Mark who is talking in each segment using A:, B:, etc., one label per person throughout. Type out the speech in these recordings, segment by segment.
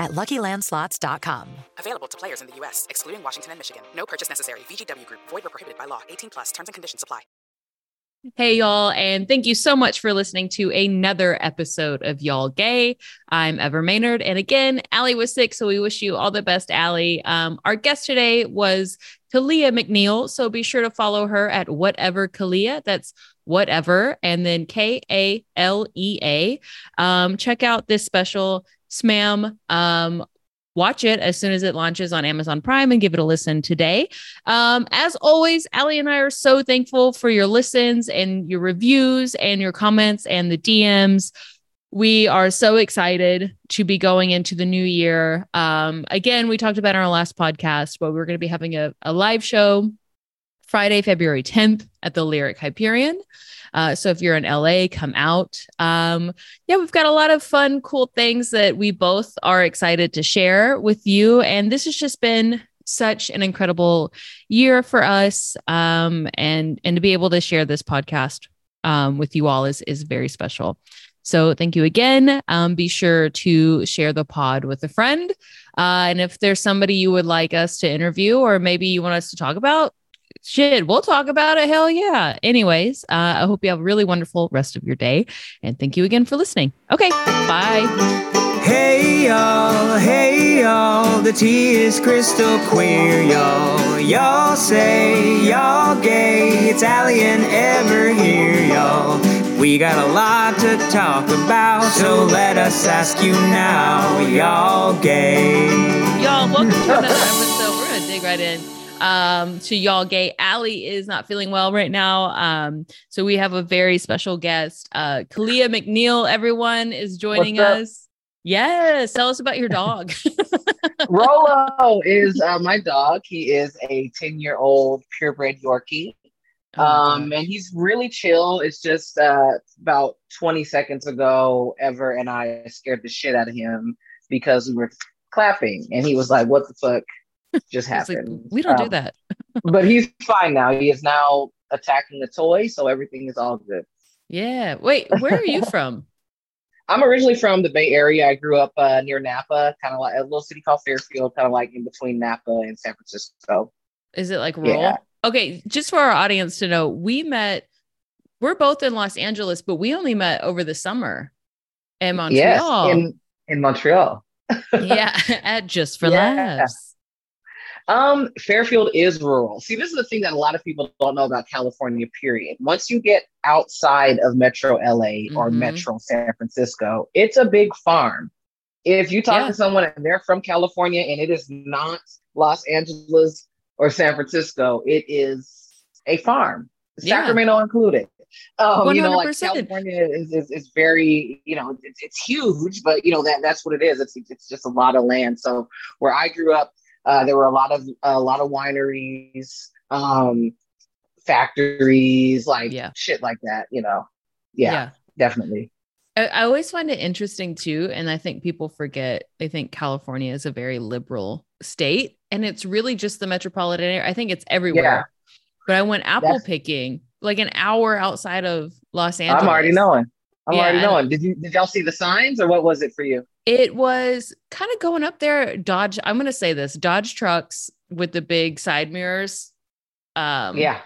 A: at LuckyLandSlots.com.
B: Available to players in the U.S., excluding Washington and Michigan. No purchase necessary. VGW Group. Void or prohibited by law. 18 plus. Terms and conditions apply.
C: Hey, y'all, and thank you so much for listening to another episode of Y'all Gay. I'm Ever Mainard, and again, Ali was sick, so we wish you all the best, Ali. Um, our guest today was Kalea McNeill, so be sure to follow her at whatever Kalea. That's whatever, and then K A L E A. Um, check out this special SMA'AM um, watch it as soon as it launches on Amazon Prime and give it a listen today. Um, as always, Ali and I are so thankful for your listens and your reviews and your comments and the DMs. We are so excited to be going into the new year. Um, again, we talked about in our last podcast, but we're going to be having a, a live show Friday, February 10th at the Lyric Hyperion. Uh, so if you're in LA, come out. Um, yeah, we've got a lot of fun, cool things that we both are excited to share with you. And this has just been such an incredible year for us. Um, and and to be able to share this podcast um, with you all is is very special. So thank you again. Um, be sure to share the pod with a friend. Uh, and if there's somebody you would like us to interview, or maybe you want us to talk about, shit, we'll talk about it. Hell yeah. Anyways, uh, I hope you have a really wonderful rest of your day. And thank you again for listening. Okay. Bye.
D: Hey y'all, hey y'all, the tea is crystal queer, y'all. Y'all say y'all gay, and Ever here, y'all. We got a lot to talk about, so let us ask you now, y'all gay.
C: Y'all, welcome to another episode. We're gonna dig right in um, to y'all gay. Ali is not feeling well right now. Um, so we have a very special guest. Uh, Kalea McNeill, everyone is joining us. Yes. Tell us about your dog.
E: Rolo is uh, my dog. He is a 10 year old purebred Yorkie.
C: Oh
E: um, and he's really chill. It's just uh, about 20 seconds ago, Ever and I scared the shit out of him because we were clapping and he was like, What the fuck just
C: It's like,
E: happened?
C: we don't do
E: Um,
C: that.
E: but he's fine now. He is now attacking the toy, so everything is all good.
C: Yeah. Wait, where are you from?
E: I'm originally from the Bay Area. I grew up uh, near Napa, kind of like a little city called Fairfield, kind of like in between Napa and San Francisco.
C: Is it like rural?
E: Yeah.
C: Okay, just for our audience to know, we met. We're both in Los Angeles, but we only met over the summer in
E: Yes,
C: Montreal.
E: in in Montreal.
C: yeah, at Just for
E: Yeah.
C: Laughs.
E: Um, Fairfield is rural. See, this is the thing that a lot of people don't know about California, period. Once you get outside of Metro LA or
C: Mhm.
E: Metro San Francisco, it's a big farm. If you talk
C: Yeah.
E: to someone and they're from California and it is not Los Angeles or San Francisco, it is a farm,
C: Yeah.
E: Sacramento included. Um, you know, like
C: 100%.
E: California is, is, is very, you know, it's, it's huge, but you know that that's what it is. It's it's just a lot of land. So where I grew up, uh, there were a lot of a lot of wineries, um, factories, like
C: Yeah.
E: shit like that. You know, yeah, definitely.
C: I, I always find it interesting too. And I think people forget, they think California is a very liberal state and it's really just the metropolitan area. I think it's everywhere.
E: Yeah.
C: But I went apple
E: That's-
C: picking like an hour outside of Los Angeles.
E: I'm already knowing. I'm
C: Yeah,
E: already knowing. Did you did y'all see the signs or what was it for you?
C: It was kind of going up there. Dodge, I'm going to say this Dodge trucks with the big side mirrors. Um,
E: yeah.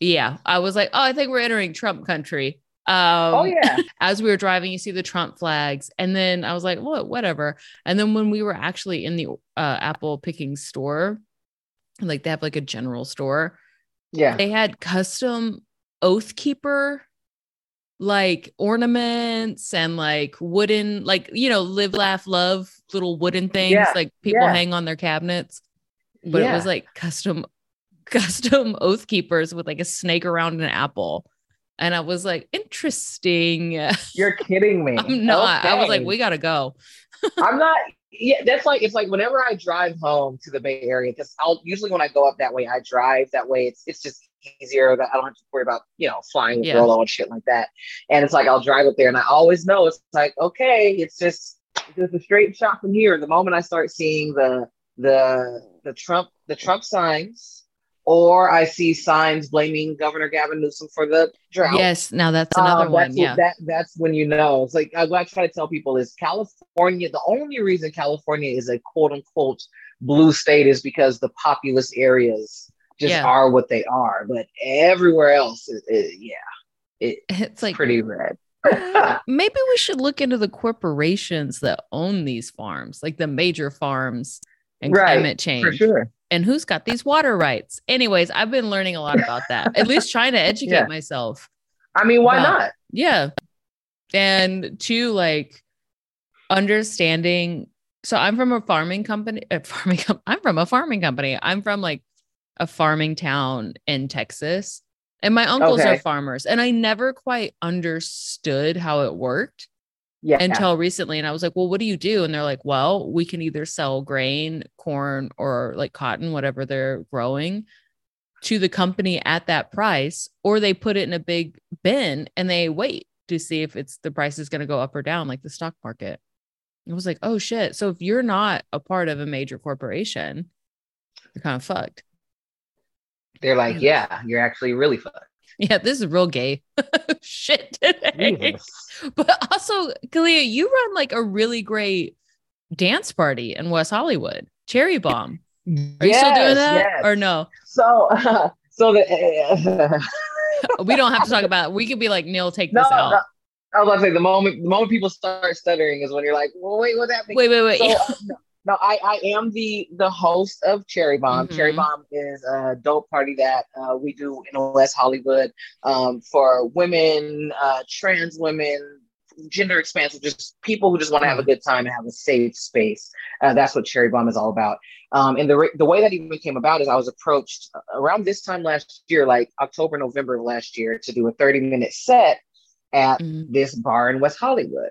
C: Yeah. I was like, oh, I think we're entering Trump country. Um,
E: oh yeah.
C: as we were driving, you see the Trump flags. And then I was like, what, whatever. And then when we were actually in the uh, apple picking store, like they have like a general store,
E: Yeah.
C: they had custom oath keeper like ornaments and like wooden like you know live laugh love little wooden things
E: Yeah,
C: like people
E: yeah.
C: hang on their cabinets but it was like custom custom oath keepers with like a snake around an apple and i was like interesting
E: You're kidding me.
C: i'm not i was like we gotta go
E: I'm not. Yeah, that's like it's like whenever I drive home to the Bay Area, because I'll usually when I go up that way, I drive that way. It's it's just easier that I don't have to worry about you know flying with
C: Yeah.
E: Rolo and shit like that. And it's like I'll drive up there, and I always know it's like okay, it's just just a straight shot from here. The moment I start seeing the the the Trump the Trump signs, or I see signs blaming Governor Gavin Newsom for the drought.
C: yes now that's another
E: Um,
C: one
E: that's,
C: yeah
E: That that's when you know. It's like what I try to tell people is California. The only reason California is a quote unquote blue state is because the populous areas just
C: Yeah.
E: are what they are. But everywhere else, is, is- yeah, it,
C: it's like
E: pretty red.
C: maybe we should look into the corporations that own these farms, like the major farms and
E: Right,
C: climate change.
E: For sure.
C: And who's got these water rights? Anyways, I've been learning a lot about that. At least trying to educate
E: Yeah.
C: myself.
E: I mean, why
C: Wow.
E: not?
C: Yeah. And two, like understanding. So I'm from a farming company. Uh, a farming. com- I'm from a farming company. I'm from like a farming town in Texas, and my uncles are farmers. And I never quite understood how it worked
E: Yeah.
C: until recently. And I was like, well, what do you do? And they're like, well, we can either sell grain, corn, or like cotton, whatever they're growing to the company at that price, or they put it in a big bin and they wait to see if it's the price is going to go up or down, like the stock market. I was like, oh shit. So if you're not a part of a major corporation, you're kind of fucked.
E: They're like, yeah, you're actually really fucked.
C: Yeah, this is real gay shit today. But also, Kalea, you run like a really great dance party in West Hollywood. Cherry Bomb. Are you still doing that
E: yes.
C: or no?
E: So, so the
C: We don't have to talk about it. We could be like, Neil, take
E: no,
C: this out.
E: no, I was about to say the moment the moment people start stuttering is when you're like, well, wait, what's happening?
C: Wait, wait, wait.
E: So, uh, no, I, I am the the host of Cherry Bomb.
C: Mhm.
E: Cherry Bomb is a dope party that uh, we do in West Hollywood um, for women, uh, trans women, gender expansive, just people who just want to have a good time and have a safe space. Uh, that's what Cherry Bomb is all about. Um, and the the way that even came about is I was approached around this time last year, like October, November of last year, to do a 30 minute set at
C: Mhm.
E: this bar in West Hollywood.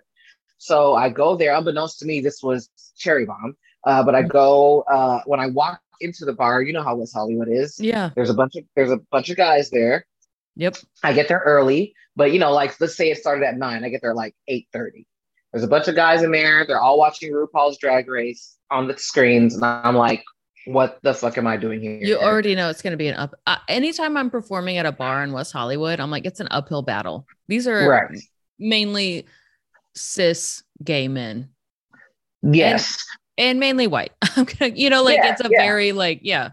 E: So I go there, unbeknownst to me, this was Cherry Bomb. Uh, but I go uh, when I walk into the bar. You know how West Hollywood is.
C: Yeah.
E: There's a bunch of there's a bunch of guys there.
C: Yep.
E: I get there early, but you know, like let's say it started at nine. I get there like eight thirty. There's a bunch of guys in there. They're all watching RuPaul's Drag Race on the screens, and I'm like, "What the fuck am I doing here?"
C: You already know it's going to be an up. Uh, anytime I'm performing at a bar in West Hollywood, I'm like, it's an uphill battle. These are
E: right?
C: mainly cis gay men
E: Yes,
C: and mainly white. I'm gonna, you know, like
E: Yeah,
C: it's a
E: yeah.
C: very like, yeah,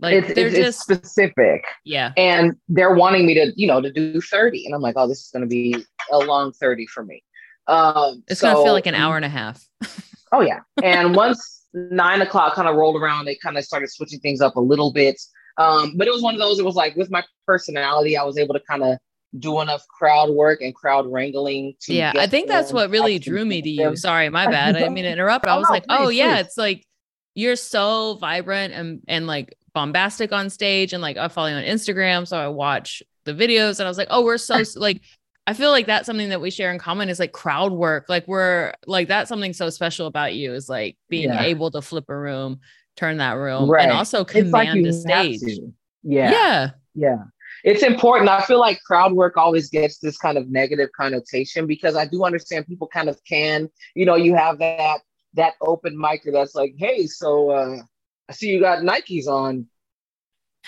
C: like
E: it's,
C: they're
E: it's,
C: just,
E: it's specific.
C: yeah,
E: and they're wanting me to you know to do 30 and i'm like oh this is going to be a long 30 for me um
C: it's gonna feel like an hour and a half.
E: oh yeah and once nine o'clock kind of rolled around they kind of started switching things up a little bit um but it was one of those it was like with my personality i was able to kind of do enough crowd work and crowd wrangling to
C: yeah, I think that's what really drew me to you. Sorry, my bad. I didn't mean to interrupt. I
E: Oh,
C: was
E: no,
C: like, oh yeah,
E: please.
C: it's like you're so vibrant and and like bombastic on stage, and like I follow you on Instagram, so I watch the videos, and I was like, oh, we're so like. I feel like that's something that we share in common is like crowd work. Like we're like that's something so special about you is like being
E: Yeah.
C: able to flip a room, turn that room,
E: Right.
C: and also
E: it's like
C: command the stage.
E: yeah
C: yeah.
E: Yeah. It's important. I feel like crowd work always gets this kind of negative connotation because I do understand people kind of can, you know, you have that that open micer that's like, hey, so uh I see you got Nikes on.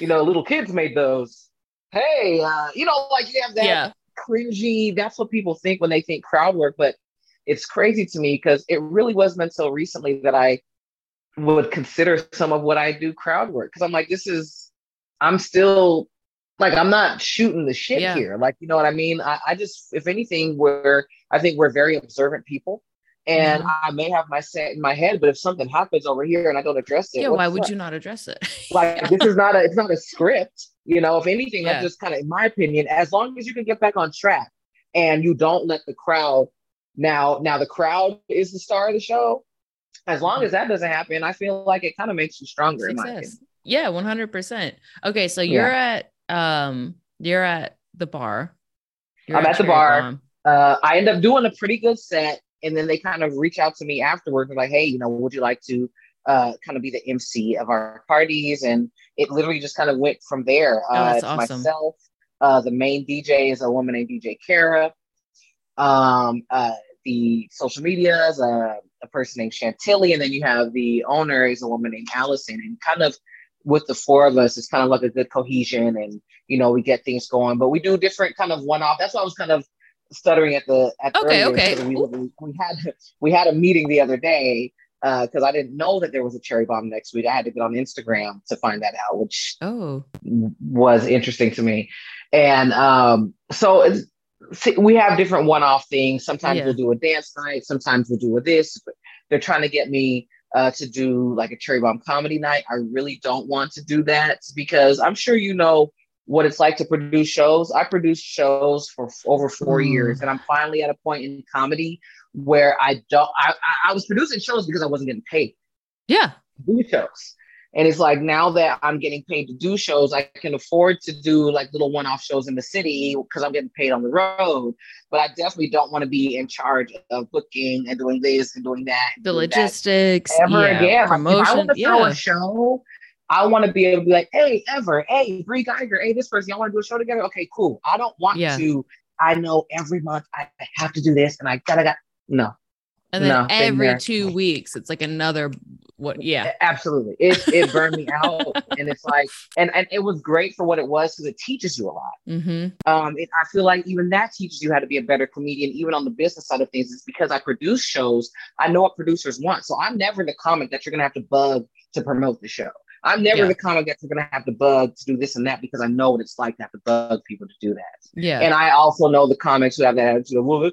E: You know, little kids made those. Hey, uh, you know, like you have that
C: Yeah.
E: cringy, that's what people think when they think crowd work, but it's crazy to me because it really wasn't until recently that I would consider some of what I do crowd work. Cause I'm like, this is I'm still like I'm not shooting the shit
C: Yeah.
E: here. Like, you know what I mean? I, I just if anything, we're I think we're very observant people. and
C: Mhm.
E: I may have my set in my head, but if something happens over here and I don't address it,
C: yeah, why would
E: fuck?
C: you not address it?
E: like this is not a it's not a script you know if anything
C: Yeah.
E: that's just kind of in my opinion as long as you can get back on track and you don't let the crowd now now the crowd is the star of the show as long as that doesn't happen i feel like it kind of makes you stronger in my opinion.
C: Success. Yeah, 100%. Okay, so you're at um you're at the bar. You're
E: I'm at the bar. Uh, i end up doing a pretty good set and then they kind of reach out to me afterwards and like hey you know would you like to uh, kind of be the MC of our parties, and it literally just kind of went from there.
C: Oh,
E: uh, it's
C: awesome.
E: myself. Uh, the main DJ is a woman named DJ Kara. Um, uh, the social media is a, a person named Chantilly, and then you have the owner is a woman named Allison, and kind of with the four of us, it's kind of like a good cohesion, and you know we get things going. But we do different kind of one off. That's why I was kind of stuttering at the at the
C: Okay,
E: earlier,
C: okay.
E: We, we, we had we had a meeting the other day uh, because I didn't know that there was a cherry bomb next week. I had to get on Instagram to find that out, which
C: Oh,
E: was interesting to me. And um, so it's, see, we have different one-off things. Sometimes
C: Yeah.
E: we'll do a dance night. Sometimes we'll do a this. But they're trying to get me uh, to do like a cherry bomb comedy night. I really don't want to do that because I'm sure you know what it's like to produce shows. I produced shows for f- over four
C: Mm.
E: years, and I'm finally at a point in comedy where I don't. I, I, I was producing shows because I wasn't getting paid
C: yeah.
E: do shows. And it's like now that I'm getting paid to do shows, I can afford to do like little one-off shows in the city because I'm getting paid on the road. But I definitely don't want to be in charge of booking and doing this and doing that. and
C: The
E: doing that
C: logistics,
E: ever
C: yeah,
E: again. Like, if I
C: promotion.
E: want to throw
C: Yeah.
E: a show, I want to be able to be like, hey, Ever, hey, Bree Geiger, hey, this person, y'all want to do a show together? Okay, cool. I don't want
C: Yeah.
E: to. I know every month I have to do this, and I gotta got no.
C: And then
E: No,
C: every two weeks, it's like another what? Yeah.
E: absolutely. It it burned me out, and it's like, and and it was great for what it was because it teaches you a lot.
C: Mm-hmm.
E: Um, it, I feel like even that teaches you how to be a better comedian, even on the business side of things. It's because I produce shows. I know what producers want, so I'm never the comic that you're gonna have to bug to promote the show. I'm never
C: Yeah.
E: the comic that you're gonna have to bug to do this and that because I know what it's like to have to bug people to do that.
C: Yeah.
E: And I also know the comics who have that attitude of, well,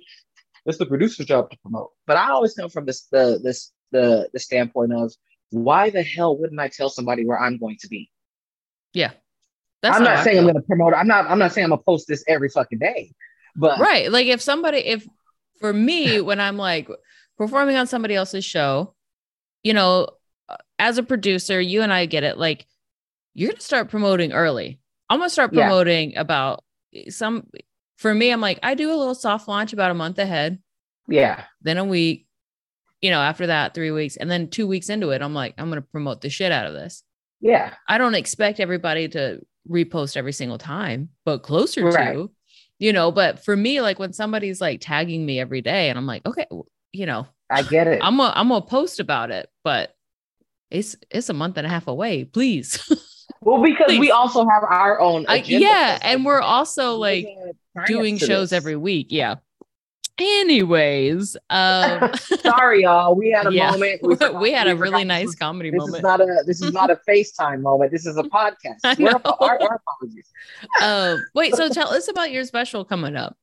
E: it's- the producer's job to promote. But I always come from this the this the the standpoint of why the hell wouldn't I tell somebody where I'm going to be?
C: yeah. That's
E: I'm not saying I'm to promote. I'm not. I'm not saying I'm going to post this every fucking day. But
C: right like if somebody if for me when i'm like performing on somebody else's show you know uh, as a producer you and i get it like you're gonna start promoting early i'm gonna start
E: Yeah.
C: promoting about some for me i'm like i do a little soft launch about a month ahead
E: yeah,
C: then a week you know after that three weeks and then two weeks into it i'm like i'm gonna promote the shit out of this
E: yeah,
C: I don't expect everybody to repost every single time, but closer
E: Right.
C: to, you know. But for me, like when somebody's like tagging me every day, and I'm like, okay, you know,
E: I get it.
C: I'm gonna I'm gonna post about it, but it's it's a month and a half away. Please,
E: well, because
C: Please.
E: we also have our own.
C: I, yeah, and we're also like doing shows
E: this.
C: every week. Yeah. Anyways, um,
E: Sorry, y'all. We had a
C: yeah,
E: moment.
C: we,
E: forgot-
C: had a
E: we forgot
C: really nice
E: was-
C: comedy
E: This
C: moment.
E: is not a. This is not a FaceTime moment. This is a podcast. We're, our, our apologies.
C: um wait so tell us about your special coming up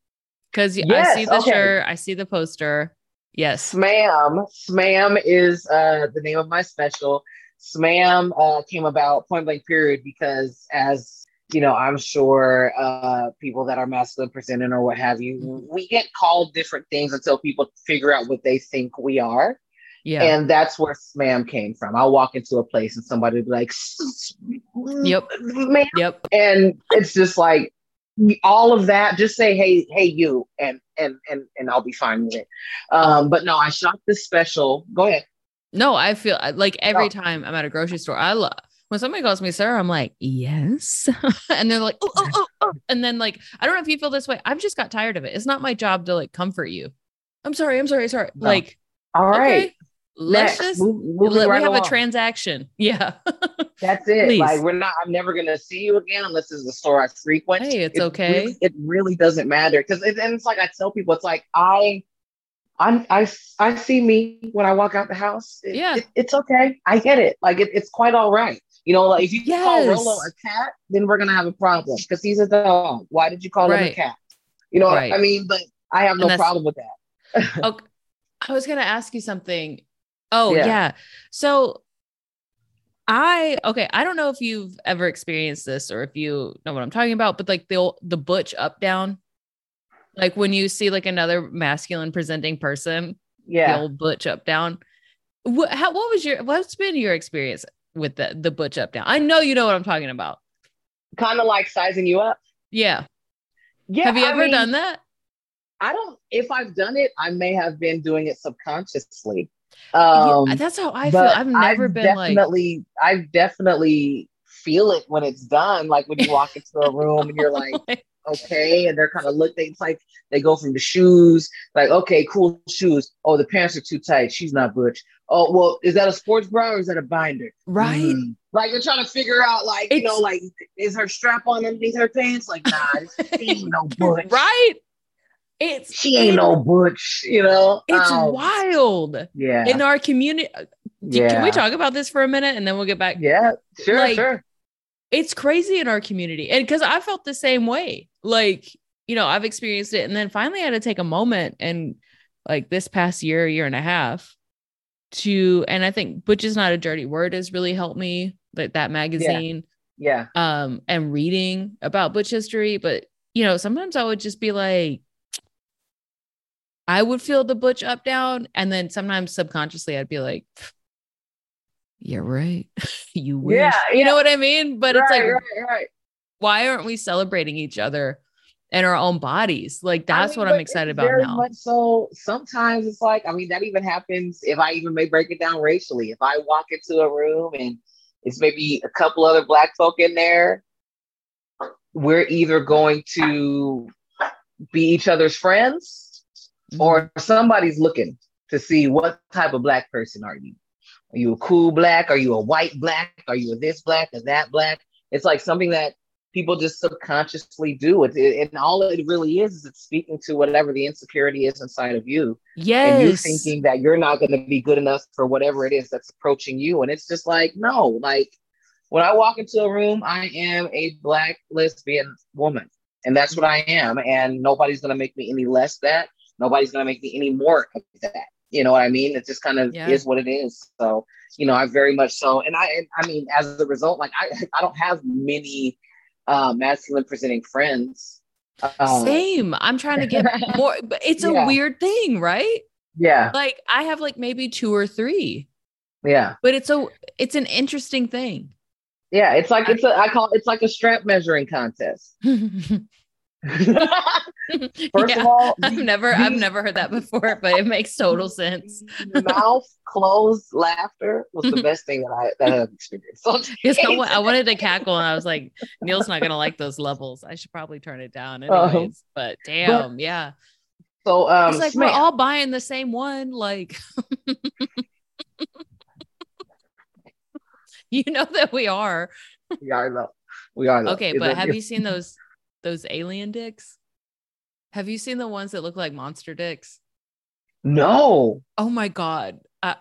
C: because i see the
E: okay.
C: shirt i see the poster yes
E: SMA'AM. SMA'AM is uh, the name of my special. SMA'AM uh, came about point blank period because as you know, I'm sure uh, people that are masculine presenting or what have you, we get called different things until people figure out what they think we are.
C: yeah
E: And that's where SMA'AM came from. I'll walk into a place and somebody will be like,
C: Yep.
E: ma'am,"
C: yep
E: and it's just like all of that just say hey hey you and and and and i'll be fine with it um but no i shot this special go ahead
C: no i feel like every
E: Oh.
C: time i'm at a grocery store i love when somebody calls me sir i'm like yes and they're like oh, oh, oh, oh. and then like i don't know if you feel this way i've just got tired of it it's not my job to like comfort you i'm sorry i'm sorry sorry
E: No.
C: like
E: all right
C: okay let's
E: Next,
C: just
E: move-
C: let,
E: right
C: we have
E: along.
C: a transaction yeah
E: that's it
C: please.
E: like we're not i'm never gonna see you again unless it's a store i frequent
C: Hey, it's
E: It
C: okay.
E: really- it really doesn't matter because it, and it's like i tell people it's like i I'm, I, I see me when I walk out the house. It-
C: Yeah.
E: it- it's okay. I get it. Like it, it's quite all right. You know, like if you call Rolo a cat, then we're gonna have a problem because he's a dog. Why did you call him a cat? You know
C: Right.
E: I mean? But I have no problem with that.
C: okay. I was gonna ask you something. Oh
E: Yeah.
C: yeah. So I okay, I don't know if you've ever experienced this or if you know what I'm talking about, but like the old, the butch up down, like when you see like another masculine presenting person, the
E: Yeah.
C: old butch up down. What how what was your what's been your experience with the the butch up down? I know you know what I'm talking about.
E: Kind of like sizing you up.
C: Yeah.
E: Yeah.
C: Have you
E: I
C: ever
E: mean,
C: done that?
E: I don't. If I've done it, I may have been doing it subconsciously.
C: Yeah,
E: Um,
C: that's how I feel. I've never been like
E: definitely, I definitely feel it when it's done. Like when you walk into a room and you're like, okay, and they're kind of look. They, like they go from the shoes, like okay, cool shoes. Oh, the pants are too tight. She's not butch. Oh, well, is that a sports bra or is that a binder?
C: right.
E: Mm. Like they're trying to figure out, like you know, like is her strap on underneath her pants? Like nah, she ain't no butch.
C: Right. It's
E: She ain't no butch. You know,
C: It's
E: Um,
C: wild
E: Yeah,
C: in our community.
E: Yeah.
C: Can we talk about this for a minute and then we'll get back?
E: Yeah, sure,
C: Like,
E: sure.
C: It's crazy in our community. And because I felt the same way. Like, you know, I've experienced it. And then finally I had to take a moment and like this past year, year and a half to, and I think Butch is not a dirty word has really helped me, like that magazine,
E: Yeah,
C: um, and reading about Butch history. But, you know, sometimes I would just be like, I would feel the butch up down, and then sometimes subconsciously I'd be like, "Yeah, right. you wish."
E: Yeah,
C: You know what I mean? But it's like,
E: right, right.
C: Why aren't we celebrating each other in our own bodies? Like
E: I
C: that's
E: mean,
C: what I'm excited about
E: very
C: now.
E: Much so, sometimes it's like, I mean, that even happens if I even may break it down racially. If I walk into a room and it's maybe a couple other black folk in there, we're either going to be each other's friends
C: Mm-hmm.
E: or somebody's looking to see what type of black person are you? Are you a cool black? Are you a white black? Are you a this black? Is that black? It's like something that people just subconsciously do. It, it- and all it really is is it's speaking to whatever the insecurity is inside of you,
C: yes.
E: and you thinking that you're not going to be good enough for whatever it is that's approaching you. And it's just like no, like when I walk into a room, I am a black lesbian woman, and that's what I am. And nobody's going to make me any less that. Nobody's going to make me any more of that. You know what I mean? It just kind of
C: Yeah.
E: is what it is. So, you know, I very much so. And I, I mean, as a result, like I, I don't have many uh, masculine presenting friends. Uh,
C: Same. I'm trying to get more, but it's a
E: Yeah.
C: weird thing, right?
E: Yeah,
C: Like I have like maybe two or three,
E: yeah,
C: but it's a it's an interesting thing.
E: yeah. It's like it's a I call it's like a strap measuring contest. First
C: Yeah.
E: of all,
C: I've never I've never heard that before, but it makes total sense.
E: mouth closed laughter was the best thing that I that I've experienced. So,
C: I, I wanted to cackle and I was like, Neil's not gonna like those levels. I should probably turn it down anyways.
E: Uh-huh.
C: but damn, yeah.
E: so um,
C: It's like we're all buying the same one. Like you know that we are.
E: we are low. We are low.
C: Okay, but have you seen those those alien dicks? Have you seen the ones that look like monster dicks?
E: No,
C: Oh my god. Uh,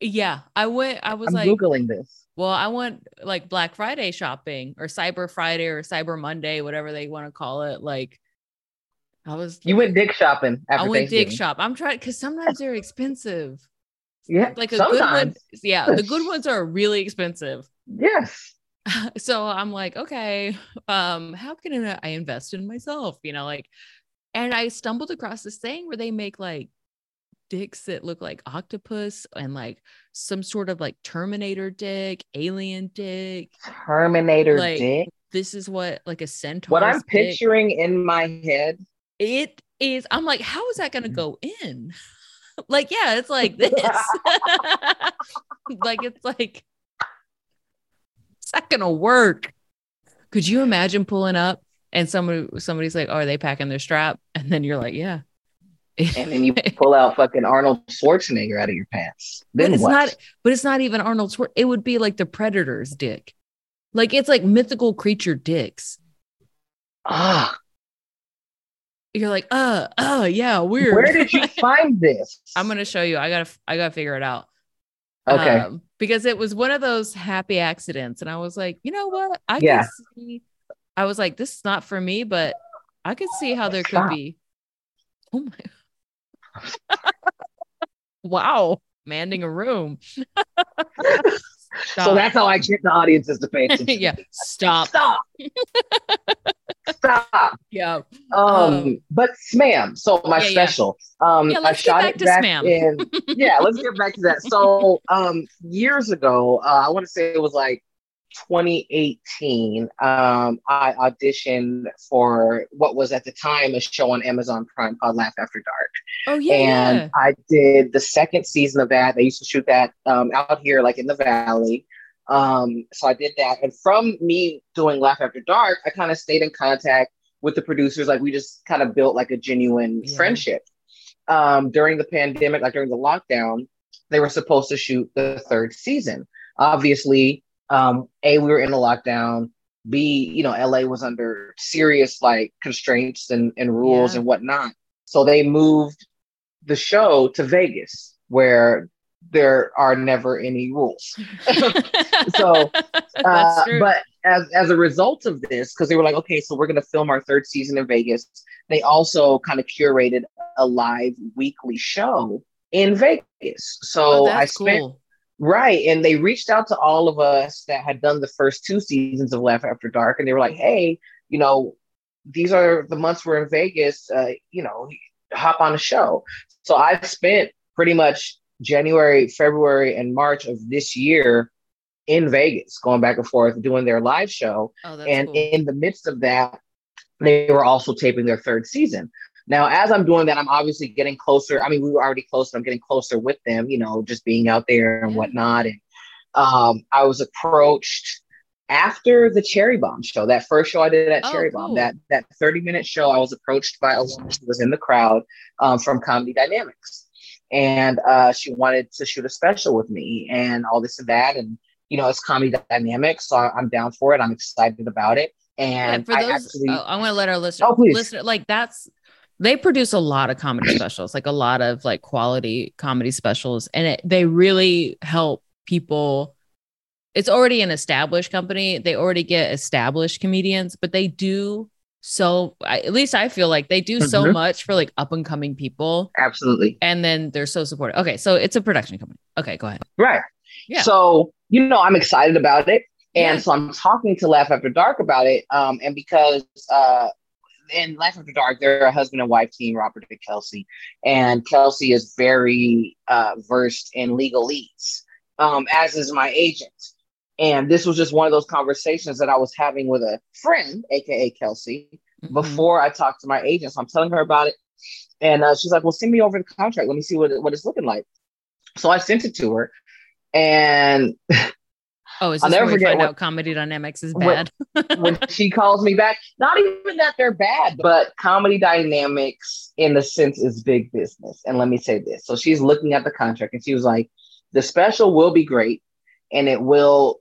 C: yeah, I went I was
E: I'm
C: like
E: googling this.
C: Well, I went like Black Friday shopping or Cyber Friday or Cyber Monday, whatever they want to call it. Like, I was,
E: You went dick shopping after
C: I went
E: dick
C: shop. I'm trying because sometimes they're expensive.
E: Yeah,
C: Like a good one, yeah, the good ones are really expensive.
E: Yes.
C: so I'm like, okay, um, how can I invest in myself? You know, like, and I stumbled across this thing where they make like dicks that look like octopus and like some sort of like Terminator dick, alien dick.
E: Terminator
C: Like,
E: dick.
C: This is what like a centaur.
E: What I'm picturing in my head.
C: it is. I'm like, how is that gonna go in? like, yeah, it's like this. like it's like not gonna work. Could you imagine pulling up and somebody somebody's like, oh, are they packing their strap? And then you're like, yeah.
E: and then you pull out fucking Arnold Schwarzenegger out of your pants.
C: but
E: Then
C: it's
E: what?
C: not but it's not even Arnold Schwarzenegger. It would be like the predator's dick. Like it's like mythical creature dicks.
E: ah,
C: You're like, uh, uh, yeah, weird.
E: where did you find this?
C: I'm gonna show you. I gotta I gotta figure it out.
E: Okay.
C: Um, because it was one of those happy accidents. And I was like, you know what? I
E: Yeah.
C: could see I was like, this is not for me, but I could see how there could be. Oh my wow, manding a room.
E: So that's how I get the audiences to pay attention.
C: yeah. Stop.
E: Stop. Stop.
C: Yeah.
E: Um, but SMA'AM. So my
C: Yeah, yeah.
E: special. Um,
C: Yeah,
E: I
C: let's get
E: shot
C: back
E: it
C: to
E: back
C: SMA'AM.
E: in. Yeah, let's get back to that. So um, years ago, uh, I want to say it was like 2018. Um, I auditioned for what was at the time a show on Amazon Prime called Laugh After Dark.
C: Oh yeah.
E: and
C: yeah.
E: I did the second season of that. They used to shoot that um, out here, like in the valley. Um, so I did that, and from me doing Laugh After Dark, I kind of stayed in contact with the producers. Like we just kind of built like a genuine
C: Yeah.
E: friendship. Um, during the pandemic, like during the lockdown, they were supposed to shoot the third season. Obviously, um, a we were in a lockdown. B, you know, LA was under serious like constraints and, and rules
C: Yeah.
E: and whatnot. So they moved the show to Vegas, where there are never any rules. so, Uh, but as as a result of this, because they were like, okay, so we're going to film our third season in Vegas. They also kind of curated a live weekly show in Vegas. So
C: oh,
E: I spent
C: cool.
E: Right. And they reached out to all of us that had done the first two seasons of Laugh After Dark. And they were like, hey, you know, these are the months we're in Vegas. Uh, you know, hop on a show. So I've spent pretty much January, February, and March of this year in Vegas, going back and forth, doing their live show.
C: Oh,
E: and
C: cool.
E: in the midst of that, they were also taping their third season. Now, as I'm doing that, I'm obviously getting closer. I mean, we were already close, but I'm getting closer with them, you know, just being out there and whatnot. And um, I was approached after the Cherry Bomb show, that first show I did at
C: Oh,
E: Cherry
C: cool.
E: Bomb, that that 30 minute show. I was approached by a woman who was in the crowd um, from Comedy Dynamics, and uh, she wanted to shoot a special with me and all this and that. And you know, it's Comedy dynamic so I'm down for it. I'm excited about it. And
C: for
E: I
C: those,
E: actually,
C: oh, I want to let our listener,
E: Oh, please.
C: listener, like that's they produce a lot of comedy specials, like a lot of like quality comedy specials, and it, they really help people. It's already an established company; they already get established comedians, but they do so. I, at least I feel like they do so
E: Mhm.
C: much for like up and coming people,
E: absolutely
C: and then they're so supportive. Okay, so it's a production company. Okay, go ahead.
E: right.
C: Yeah.
E: So you know, I'm excited about it. And
C: Yeah.
E: so I'm talking to Laugh After Dark about it. Um, and because uh, in Laugh After Dark, they're a husband and wife team, Robert and Kelsey. And Kelsey is very uh, versed in legalese, um, as is my agent. And this was just one of those conversations that I was having with a friend, AKA Kelsey,
C: Mhm.
E: before I talked to my agent. So I'm telling her about it. And uh, she's like, well, send me over the contract. Let me see what, what it's looking like. So I sent it to her. And
C: Oh, is
E: I'll
C: this
E: never
C: where
E: forget what-
C: out comedy dynamics is bad?
E: when she calls me back, not even that they're bad, but comedy dynamics in the sense is big business. And let me say this. So she's looking at the contract and she was like, the special will be great and it will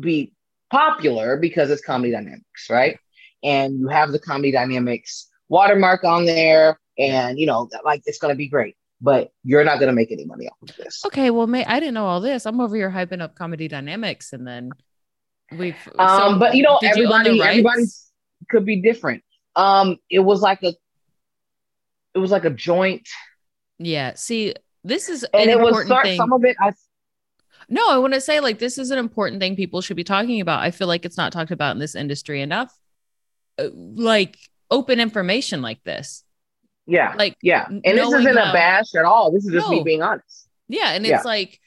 E: be popular because it's comedy dynamics, right? And you have the comedy dynamics watermark on there and you know, like it's gonna be great, but you're not gonna make any money off of this.
C: Okay, well, may I didn't know all this. I'm over here hyping up comedy dynamics, and then we've.
E: Um,
C: so
E: but you know,
C: did you
E: everybody, everybody could be different. Um, it was like a, it was like a joint,
C: Yeah. See, this is
E: and
C: an
E: it was start,
C: thing.
E: some of it. I
C: no, I want to say like this is an important thing people should be talking about. I feel like it's not talked about in this industry enough. Uh, Like open information like this.
E: yeah,
C: Like
E: yeah, and this isn't
C: how-
E: a bash at all. This is just
C: No.
E: me being honest.
C: Yeah, and
E: Yeah.
C: it's like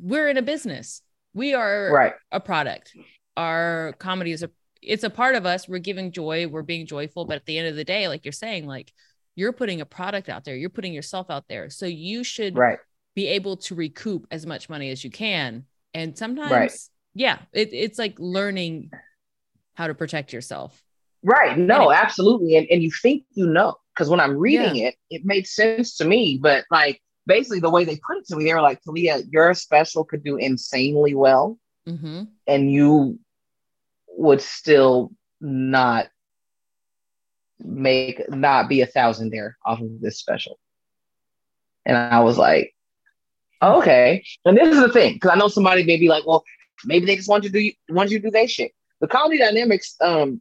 C: we're in a business. We are
E: Right,
C: a product. Our comedy is a it's a part of us. We're giving joy, we're being joyful, but at the end of the day, like you're saying, like you're putting a product out there, you're putting yourself out there. So you should
E: right,
C: be able to recoup as much money as you can. And sometimes, yeah, it, it's like learning how to protect yourself.
E: right. No, absolutely. And and you think you know because when I'm reading it, it made sense to me. But like basically the way they put it to me, they were like, "Kalea, your special could do insanely well."
C: hmm
E: and you would still not make not be a thousand there off of this special. And I was like, okay. And this is the thing, because I know somebody may be like, well, maybe they just want you to do want you to do their shit. The comedy dynamics um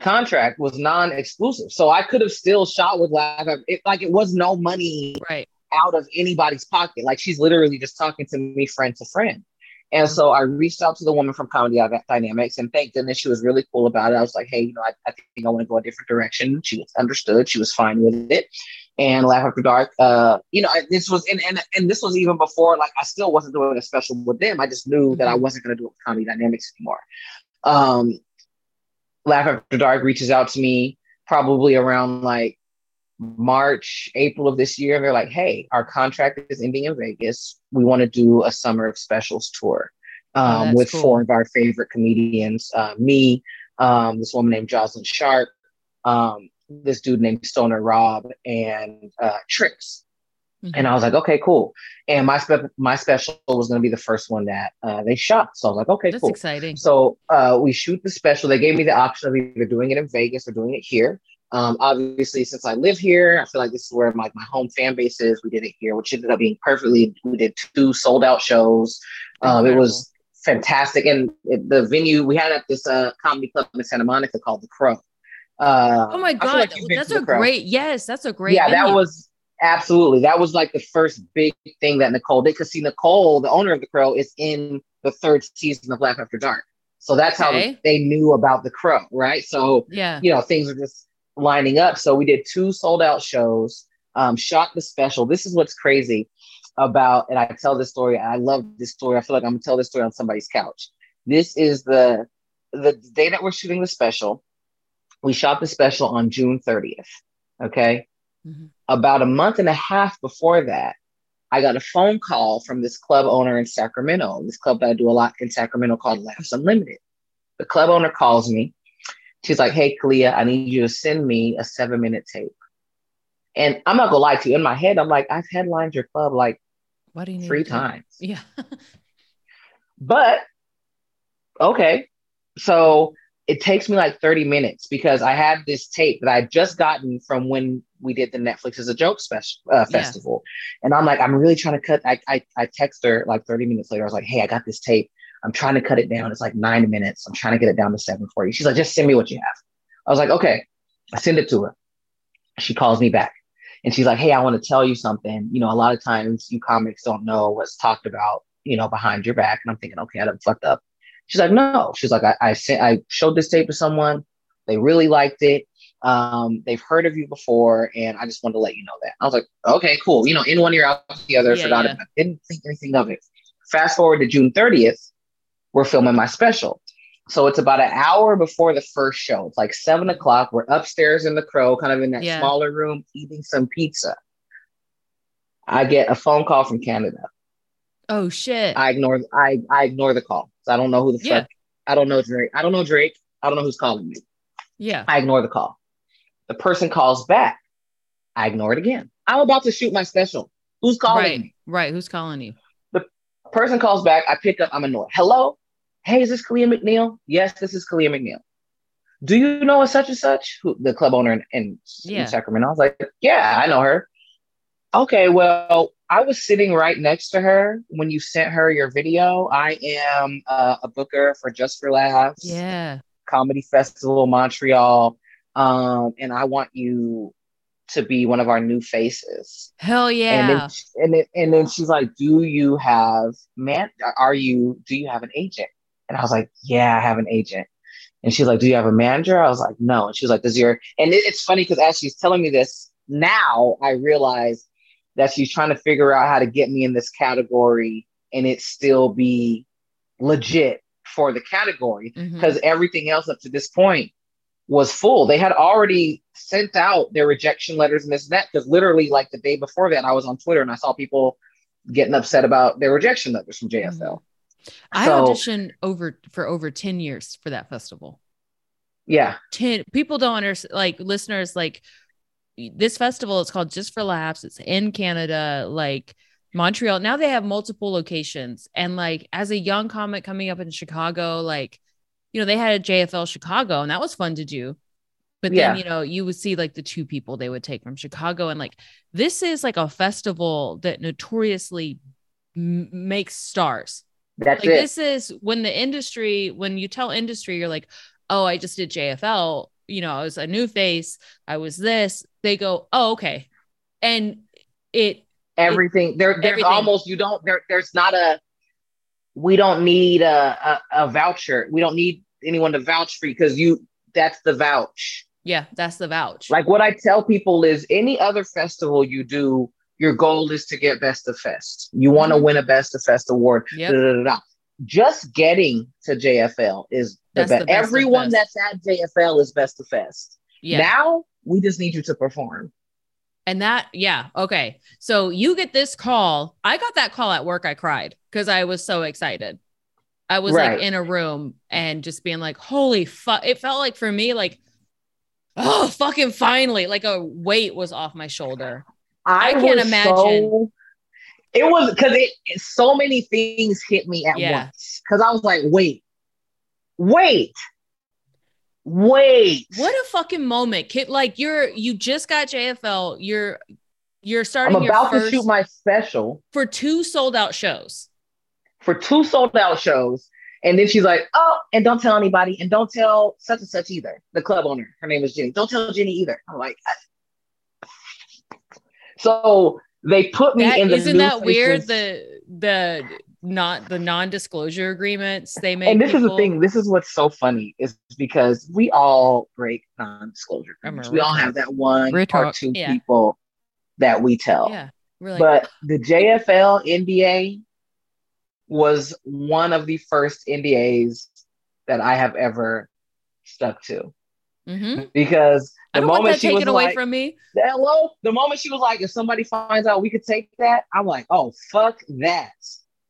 E: contract was non-exclusive. So I could have still shot with Laugh. It, like it was no money
C: Right.
E: out of anybody's pocket. Like she's literally just talking to me friend to friend. And so I reached out to the woman from Comedy Dynamics and thank goodness she was really cool about it. I was like, hey, you know, I, I think I want to go a different direction. She was understood. She was fine with it. And Laugh After Dark, uh, you know, this was, and, and, and this was even before, like, I still wasn't doing a special with them. I just knew that I mm-hmm. wasn't going to do it with Comedy Dynamics anymore. Um, Laugh After Dark reaches out to me probably around like March, April of this year. and They're like, hey, our contract is ending in Vegas. We want to do a summer of specials tour oh, um, oh, with cool. four of our favorite comedians uh, me, um, this woman named Jocelyn Sharp, um, this dude named Stoner Rob, and uh, Tricks. Mm-hmm. And I was like, okay, cool. And my spe- my special was going to be the first one that uh, they shot. So I was like, okay,
C: That's
E: cool.
C: exciting.
E: So uh, we shoot the special. They gave me the option of either doing it in Vegas or doing it here. Um, obviously, since I live here, I feel like this is where my, my home fan base is. We did it here, which ended up being perfectly. We did two sold out shows. Um, it was fantastic, and it, the venue we had at this uh, comedy club in Santa Monica called the Crow.
C: Uh, oh my god, like that's a great yes, that's a great.
E: Yeah, venue. that was absolutely that was like the first big thing that Nicole did. Because see, Nicole, the owner of the Crow, is in the third season of Laugh After Dark. So that's okay. how they knew about the Crow, right? So
C: yeah,
E: you know, things are just lining up. So we did two sold out shows, um, shot the special. This is what's crazy about, and I tell this story. I love this story. I feel like I'm gonna tell this story on somebody's couch. This is the the day that we're shooting the special. We shot the special on June 30th. Okay. Mm-hmm. About a month and a half before that, I got a phone call from this club owner in Sacramento, this club that I do a lot in Sacramento called Laughs Unlimited. The club owner calls me She's like, hey, Kalea, I need you to send me a seven minute tape. And I'm not gonna lie to you, in my head, I'm like, I've headlined your club like
C: what do you
E: three times.
C: Yeah.
E: but okay. So it takes me like 30 minutes because I had this tape that I just gotten from when we did the Netflix Is a Joke special uh, festival. Yeah. And I'm like, I'm really trying to cut. I, I, I text her like 30 minutes later. I was like, hey, I got this tape. I'm trying to cut it down. It's like nine minutes. I'm trying to get it down to seven for you. She's like, just send me what you have. I was like, okay. I send it to her. She calls me back and she's like, hey, I want to tell you something. You know, a lot of times you comics don't know what's talked about, you know, behind your back. And I'm thinking, okay, I done fucked up. She's like, no. She's like, I, I sent, I showed this tape to someone. They really liked it. Um, they've heard of you before, and I just wanted to let you know that. I was like, okay, cool. You know, in one ear, out the other. Yeah, forgot yeah. about. Didn't think anything of it. Fast forward to June 30th we're filming my special. So it's about an hour before the first show. It's like seven o'clock. We're upstairs in the crow, kind of in that yeah. smaller room, eating some pizza. I get a phone call from Canada.
C: Oh shit.
E: I ignore I I ignore the call. So I don't know who the yeah. fuck I don't know Drake. I don't know Drake. I don't know who's calling me.
C: Yeah.
E: I ignore the call. The person calls back. I ignore it again. I'm about to shoot my special. Who's calling
C: right.
E: me?
C: Right. Who's calling you?
E: The person calls back. I pick up. I'm annoyed. Hello? Hey, is this Kalea McNeill? Yes, this is Kalea McNeill. Do you know a such and such? Who, the club owner in, in, yeah. in Sacramento. I was like, yeah, I know her. Okay, well, I was sitting right next to her when you sent her your video. I am uh, a booker for Just for Laughs.
C: Yeah.
E: Comedy Festival Montreal. Um, and I want you to be one of our new faces.
C: Hell yeah.
E: And then, and then, and then she's like, Do you have man are you do you have an agent? And I was like, yeah, I have an agent. And she's like, do you have a manager? I was like, no. And she was like, does your, and it, it's funny because as she's telling me this now, I realize that she's trying to figure out how to get me in this category and it still be legit for the category because mm-hmm. everything else up to this point was full. They had already sent out their rejection letters and this and that because literally like the day before that, I was on Twitter and I saw people getting upset about their rejection letters from JFL. Mm-hmm.
C: I so, auditioned over for over 10 years for that festival.
E: Yeah.
C: 10 people don't understand like listeners like this festival is called Just for Laughs. It's in Canada, like Montreal. Now they have multiple locations. And like as a young comic coming up in Chicago, like, you know, they had a JFL Chicago and that was fun to do. But then, yeah. you know, you would see like the two people they would take from Chicago. And like, this is like a festival that notoriously m- makes stars.
E: That's
C: like
E: it.
C: this is when the industry, when you tell industry, you're like, oh, I just did JFL. You know, I was a new face. I was this. They go, oh, okay. And it
E: everything there there's
C: everything.
E: almost you don't there there's not a we don't need a, a, a voucher we don't need anyone to vouch for you because you that's the vouch
C: Yeah, that's the vouch.
E: like what i tell people is any other festival you do your goal is to get best of fest you want to
C: Mhm.
E: win a best of fest award
C: Yep.
E: da, da, da. Just getting to jfl is the
C: That's the
E: best
C: best
E: everyone
C: fest.
E: that's at jfl is best of fest
C: yeah.
E: now we just need you to perform
C: And that, yeah, okay. So you get this call. I got that call at work. I cried because I was so excited. I was
E: Right.
C: like in a room and just being like, holy fuck. It felt like for me, like, oh, fucking finally, like a weight was off my shoulder. I can't imagine.
E: so- it was because it, so many things hit me at
C: Yeah.
E: once. Because I was like, wait, wait, wait.
C: What a fucking moment. Kid, like you're, you just got JFL. You're, you're starting. I'm
E: about to shoot my special
C: for two sold out shows.
E: for two sold out shows. And then she's like, oh, and don't tell anybody, and don't tell such and such either. The club owner, her name is Jenny. Don't tell Jenny either. I'm like, I- so they put me
C: That,
E: in the
C: isn't
E: new
C: that weird?
E: faces-
C: The, the, not the non-disclosure agreements they make.
E: and this is the thing. This is what's so funny is because we all break non-disclosure.
C: I'm
E: agreements. We all have that one or
C: Retard.
E: two
C: Yeah.
E: people that we tell.
C: Yeah. We're like,
E: but the JFL NDA was one of the first NDAs that I have ever stuck to
C: mhm.
E: because
C: I
E: the
C: don't want
E: moment
C: that
E: she was
C: taken away
E: like,
C: from me.
E: "Hello," the moment she was like, "If somebody finds out we could take that," I'm like, "Oh fuck that."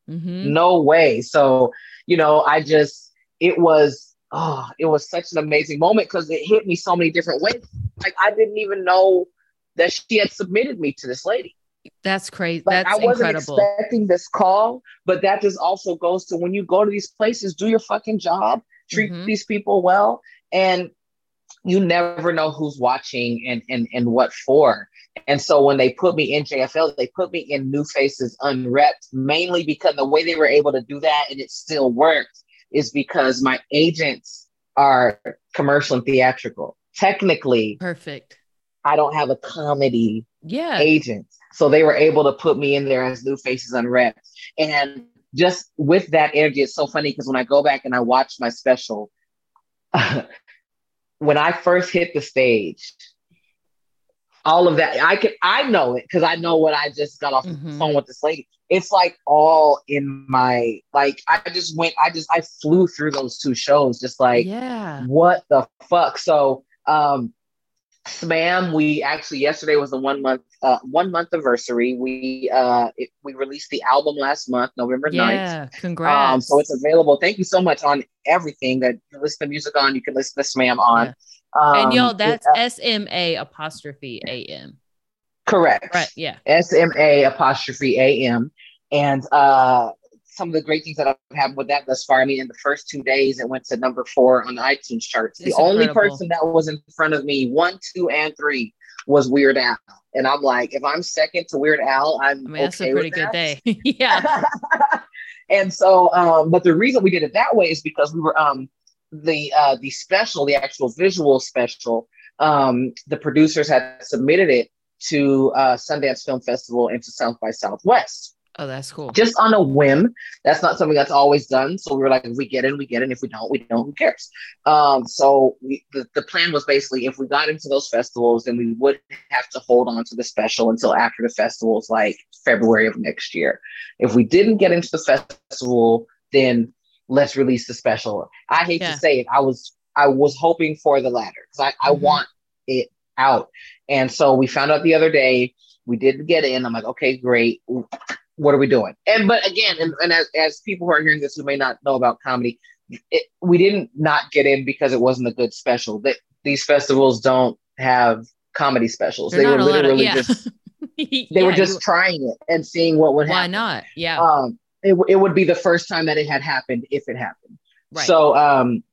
C: Mhm.
E: no way so you know i just it was oh it was such an amazing moment because it hit me so many different ways like i didn't even know that she had submitted me to this lady
C: That's crazy.
E: like
C: That's
E: i wasn't
C: incredible.
E: expecting this call but that just also goes to when you go to these places do your fucking job treat
C: Mhm.
E: these people well and you never know who's watching and and and what for and so when they put me in JFL, they put me in New Faces Unrepped, mainly because the way they were able to do that and it still worked is because my agents are commercial and theatrical. Technically,
C: Perfect.
E: I don't have a comedy
C: Yeah.
E: agent. So they were able to put me in there as New Faces Unrepped. And just with that energy, it's so funny because when I go back and I watch my special, when I first hit the stage, all of that, I can I know it because I know what I just got off the
C: Mhm.
E: phone with this lady. It's like all in my like I just went, I just I flew through those two shows, just like
C: yeah.
E: what the fuck? So, um, SMA'AM, we actually yesterday was the one month uh one month anniversary. We uh it, we released the album last month, November 9th.
C: Yeah. Congrats.
E: Um, so it's available. Thank you so much on everything that you listen to music on. You can listen to SMA'AM on. Um,
C: and y'all, that's S M A apostrophe A M.
E: correct.
C: Right. Yeah.
E: S M A apostrophe A M. And uh, some of the great things that have happened with that thus far. I mean, in the first two days, it went to number four on the iTunes charts.
C: It's
E: the only
C: incredible.
E: person that was in front of me, one, two, and three, was Weird Al. And I'm like, if I'm second to Weird Al, I'm
C: I mean, that's
E: okay
C: a pretty
E: with
C: good
E: that.
C: day. yeah.
E: and so, um, but the reason we did it that way is because we were um, the uh, the special, the actual visual special. Um, the producers had submitted it to uh, Sundance Film Festival and to South by Southwest
C: Oh, that's cool.
E: just on a whim. That's not something that's always done. So we were like, if we get in, we get in. If we don't, we don't. Who cares? Um, so we, the, the plan was basically if we got into those festivals, then we would have to hold on to the special until after the festivals, like February of next year. If we didn't get into the festival, then let's release the special. I hate
C: Yeah.
E: to say it. I was I was hoping for the latter because I, I
C: Mhm.
E: want it out. And so we found out the other day we didn't get in. I'm like, okay, great what are we doing? And but again, and, and as, as people who are hearing this who may not know about comedy, it, we didn't not get in because it wasn't a good special. That these festivals don't have comedy specials.
C: They're
E: they were
C: not allowed to-
E: literally
C: yeah.
E: just they were just
C: you-
E: trying it and seeing what would
C: why
E: happen.
C: Why not? Yeah.
E: Um, it, it would be the first time that it had happened if it happened.
C: right.
E: So um,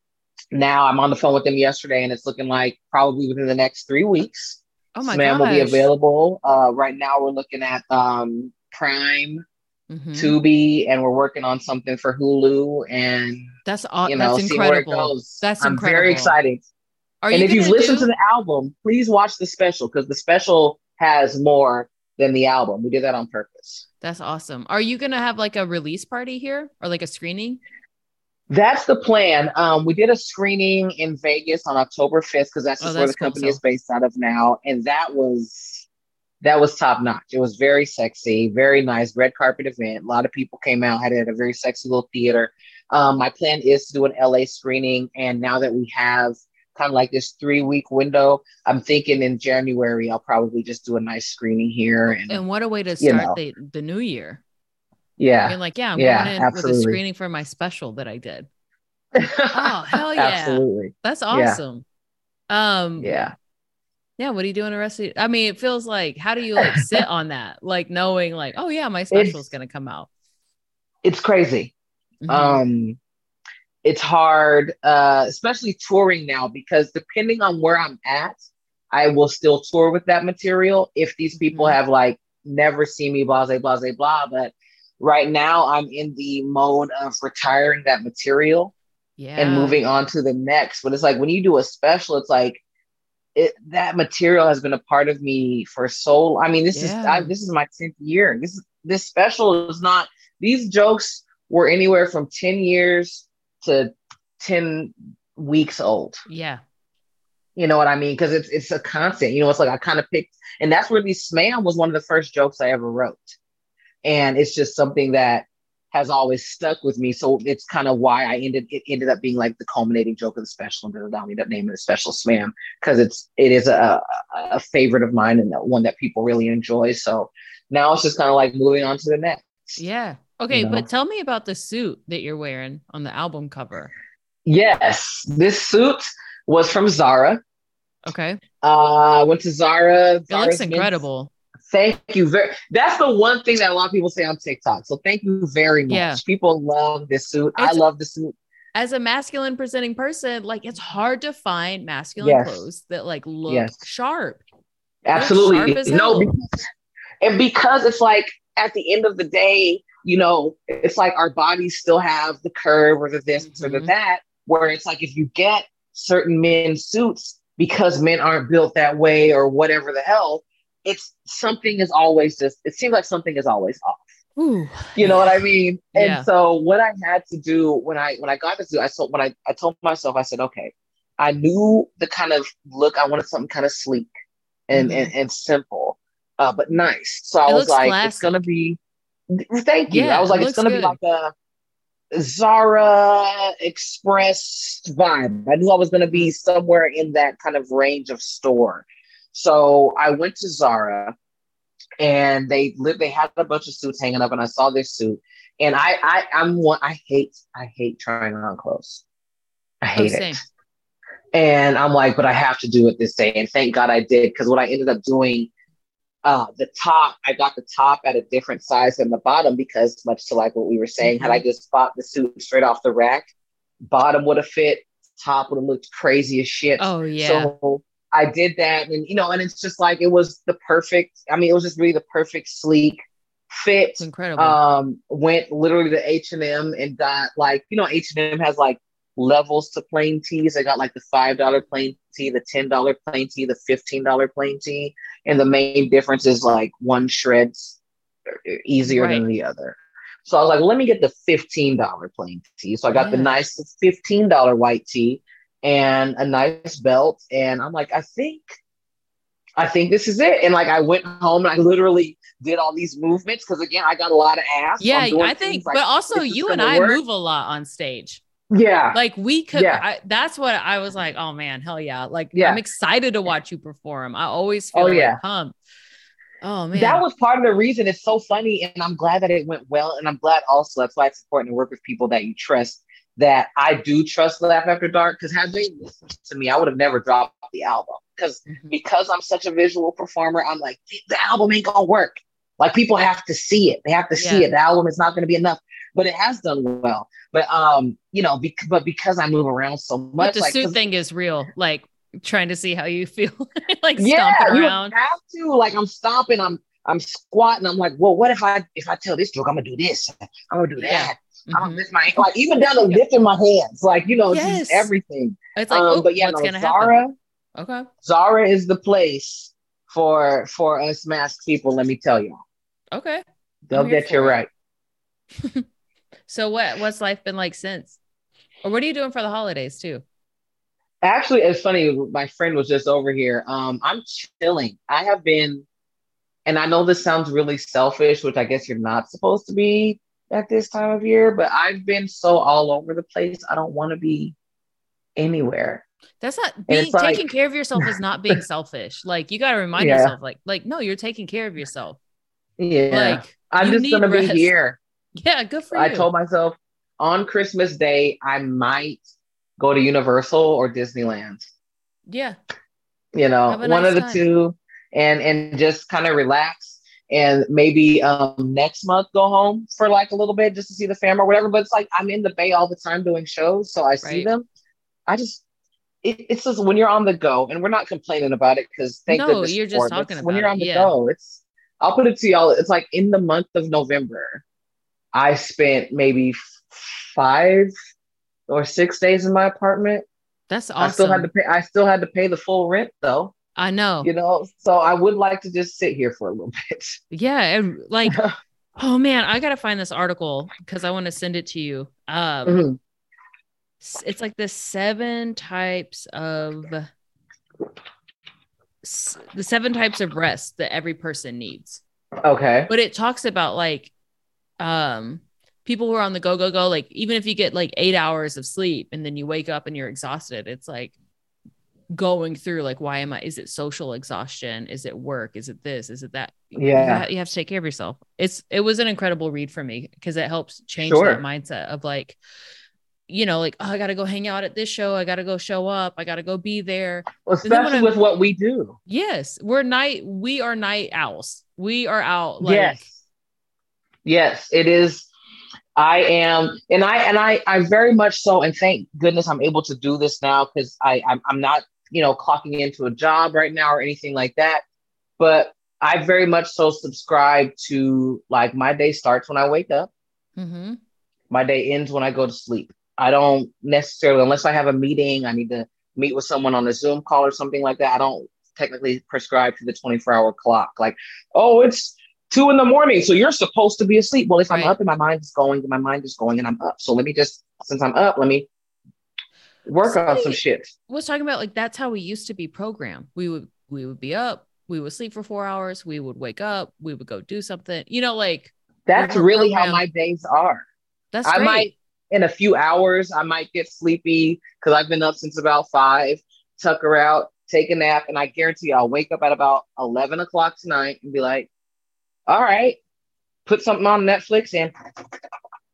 E: now I'm on the phone with them yesterday, and it's looking like probably within the next three weeks.
C: oh my
E: SMA'AM
C: god.
E: will be available. Uh, right now, we're looking at um, Prime,
C: Mhm.
E: Tubi, and we're working on something for Hulu, and
C: That's aw-
E: you know,
C: that's
E: see where it
C: incredible.
E: goes.
C: That's
E: I'm
C: incredible.
E: very excited.
C: Are
E: and
C: you
E: if you've listened
C: do-
E: to the album, please watch the special because the special has more than the album. We did that on purpose.
C: That's awesome. Are you gonna have like a release party here or like a screening?
E: That's the plan. Um, we did a screening in Vegas on October 5th because that's
C: Oh,
E: just where the company
C: so-
E: is based out of now. And that was that was top notch. It was very sexy, very nice, red carpet event. A lot of people came out, had it at a very sexy little theater. Um, my plan is to do an LA screening, and now that we have kind of like this three week window, I'm thinking in January I'll probably just do a nice screening here. And,
C: And what a way to
E: You
C: start
E: know.
C: the, the new year.
E: yeah,
C: Being like, yeah, I'm
E: Yeah,
C: going in with a screening for my special that I did. Oh, hell yeah.
E: absolutely,
C: That's
E: Yeah.
C: awesome. Um
E: yeah.
C: Yeah, what are you doing the rest of I mean, it feels like how do you like sit on that? Like knowing like, oh yeah, my special is gonna come out.
E: It's crazy.
C: Mhm.
E: um it's hard uh especially touring now because depending on where i'm at i will still tour with that material if these people
C: Mhm.
E: have like never seen me blah blah blah blah but right now i'm in the mode of retiring that material
C: yeah.
E: and moving on to the next but it's like when you do a special it's like it that material has been a part of me for so i mean this is I, this is my 10th year. This this special is not these jokes were anywhere from 10 years to 10 weeks old.
C: Yeah.
E: you know what i mean? Because it's it's a constant you know it's like i kind of picked and that's where the SMA'AM was one of the first jokes i ever wrote. And it's just something that has always stuck with me so it's kind of why i ended it ended up being like the culminating joke of the special and then i ended up naming the special SMA'AM because it's it is a, a favorite of mine and one that people really enjoy so now it's just kind of like moving on to the next
C: Yeah. Okay,
E: know?
C: but tell me about the suit that you're wearing on the album cover.
E: yes this suit was from zara
C: Okay.
E: uh I went to zara
C: It looks
E: Zara's
C: incredible.
E: Thank you very. That's the one thing that a lot of people say on TikTok. So thank you very much.
C: Yeah.
E: People love this suit. I love the suit.
C: As a masculine presenting person, like it's hard to find masculine
E: Yes.
C: clothes that like look
E: Yes.
C: sharp.
E: Absolutely.
C: sharp
E: no, because, and because it's like at the end of the day, you know, it's like our bodies still have the curve or the this or the
C: Mhm.
E: that. Where it's like if you get certain men's suits because men aren't built that way or whatever the hell, it's something is always just. It seems like something is always off.
C: Ooh.
E: You know what I mean? And
C: Yeah.
E: so what I had to do when I when I got this, I told when I, I told myself, I said, okay, I knew the kind of look I wanted something kind of sleek and
C: Mhm.
E: and, and simple, uh, but nice. So I
C: It
E: was like,
C: classic.
E: it's gonna be thank you.
C: Yeah,
E: I was
C: it
E: like, it's gonna be like a Zara Express vibe. I knew I was gonna be somewhere in that kind of range of store. So I went to Zara and they lived they had a bunch of suits hanging up and I saw this suit and I I I'm one I hate I hate trying on clothes. I
C: Oh,
E: hate
C: same.
E: it. And I'm like, but I have to do it this day. And thank God I did because what I ended up doing, uh, the top, I got the top at a different size than the bottom because much to like what we were saying, had I just bought the suit straight off the rack, bottom would have fit, top would have looked crazy as shit.
C: Oh yeah.
E: So I did that, and you know, and it's just like it was the perfect. I mean, it was just really the perfect sleek fit.
C: it's incredible.
E: Um, went literally to H and M and got like you know H and M has like levels to plain tees. I got like the five dollar plain tee, the ten dollar plain tee, the fifteen dollar plain tee, and the main difference is like one shreds easier than the other. So I was like, let me get the fifteen dollar plain tee. So I got the nice fifteen dollar white tee and a nice belt, and I'm like, I think. I think this is it. And like I went home and I literally did all these movements because again I got a lot of ass.
C: yeah, I think,
E: like,
C: but also you and I
E: work.
C: move a lot on stage.
E: Yeah.
C: Like we could,
E: Yeah.
C: I, that's what I was like. Oh man, hell yeah! Like
E: Yeah.
C: I'm excited to watch you perform. I always oh, feel
E: Oh,
C: like
E: yeah.
C: pumped. Oh man,
E: That was part of the reason it's so funny, and I'm glad that it went well. And I'm glad also that's why it's important to work with people that you trust. That I do trust Laugh After Dark because had they listened to me, I would have never dropped the album. Because
C: Mhm.
E: because I'm such a visual performer, I'm like the album ain't gonna work. Like people have to see it. They have to see it. The album is not to be enough, but it has done well. But um, you know, bec- but because I move around so much, but
C: the
E: like,
C: suit thing is real. Like trying to see how you feel, like
E: yeah,
C: stomping
E: you
C: around.
E: have to. Like I'm stomping, I'm I'm squatting. I'm like, well, what if I if I tell this joke, I'm gonna do this, I'm gonna do that.
C: Yeah.
E: I'm gonna
C: Mhm.
E: my like even down to lifting my hands, like you know, it's just
C: Yes.
E: everything.
C: It's like,
E: um,
C: oh,
E: but yeah,
C: what's
E: no,
C: gonna
E: Zara,
C: happen? Okay.
E: Zara is the place for for us masked people. Let me tell y'all,
C: Okay.
E: they'll get you
C: it.
E: right.
C: So what what's life been like since? Or what are you doing for the holidays too?
E: Actually, it's funny. My friend was just over here. Um, I'm chilling. I have been, and I know this sounds really selfish, which I guess you're not supposed to be at this time of year, but I've been so all over the place. I don't want to be anywhere.
C: That's not being
E: like-
C: taking care of yourself is not being selfish. Like you gotta remind
E: Yeah.
C: yourself, like, like, no, you're taking care of yourself.
E: Yeah,
C: Like
E: I'm just gonna
C: rest.
E: be here.
C: Yeah, good for you.
E: I told myself on Christmas Day I might go to Universal or Disneyland.
C: yeah.
E: You know,
C: Have
E: one
C: nice
E: of the
C: time.
E: two, and and just kind of relax. And maybe um next month go home for like a little bit just to see the fam or whatever. But it's like I'm in the Bay all the time doing shows, so I see them. I just it, it's just when you're on the go, and we're not complaining about it because thank
C: No,
E: goodness
C: you're just
E: it.
C: talking
E: It's when you're on the
C: yeah.
E: go. It's I'll put it to y'all. It's like in the month of November, I spent maybe five or six days in my apartment.
C: That's awesome.
E: I still had to pay. I still had to pay the full rent though.
C: I know.
E: You know, so I would like to just sit here for a little bit.
C: Yeah. And like, oh man, I gotta find this article because I want to send it to you. Um
E: Mhm.
C: it's like the seven types of the seven types of rest that every person needs.
E: Okay.
C: but it talks about like um people who are on the go go go like even if you get like 8 hours of sleep and then you wake up and you're exhausted it's like going through like why am I is it social exhaustion is it work is it this is it that you,
E: Yeah.
C: you have to take care of yourself it's it was an incredible read for me because it helps change
E: Sure.
C: that mindset of like you know like oh I got to go hang out at this show I got to go show up I got to go be there
E: Well,
C: And then when
E: especially with what we do.
C: yes we're night we are night owls we are out like
E: yes. Yes, it is. I am, and I and I I very much so, and thank goodness I'm able to do this now because I I'm, I'm not you know clocking into a job right now or anything like that. But I very much so subscribe to like my day starts when I wake up.
C: Mhm.
E: my day ends when I go to sleep. I don't necessarily, unless I have a meeting, I need to meet with someone on a Zoom call or something like that. I don't technically prescribe to the 24 hour clock. Like, oh, it's two in the morning, so you're supposed to be asleep. Well, if I'm up and my mind is going, my mind is going and I'm up. So let me just, since I'm up, let me work on some shit.
C: was talking about like that's how we used to be programmed. We would we would be up, we would sleep for four hours, we would wake up, we would go do something. You know, like
E: That's really how my days are.
C: that's
E: I
C: great.
E: might in a few hours, I might get sleepy because I've been up since about five, tuck her out, take a nap, and I guarantee you I'll wake up at about 11 o'clock tonight and be like, all right, put something on Netflix and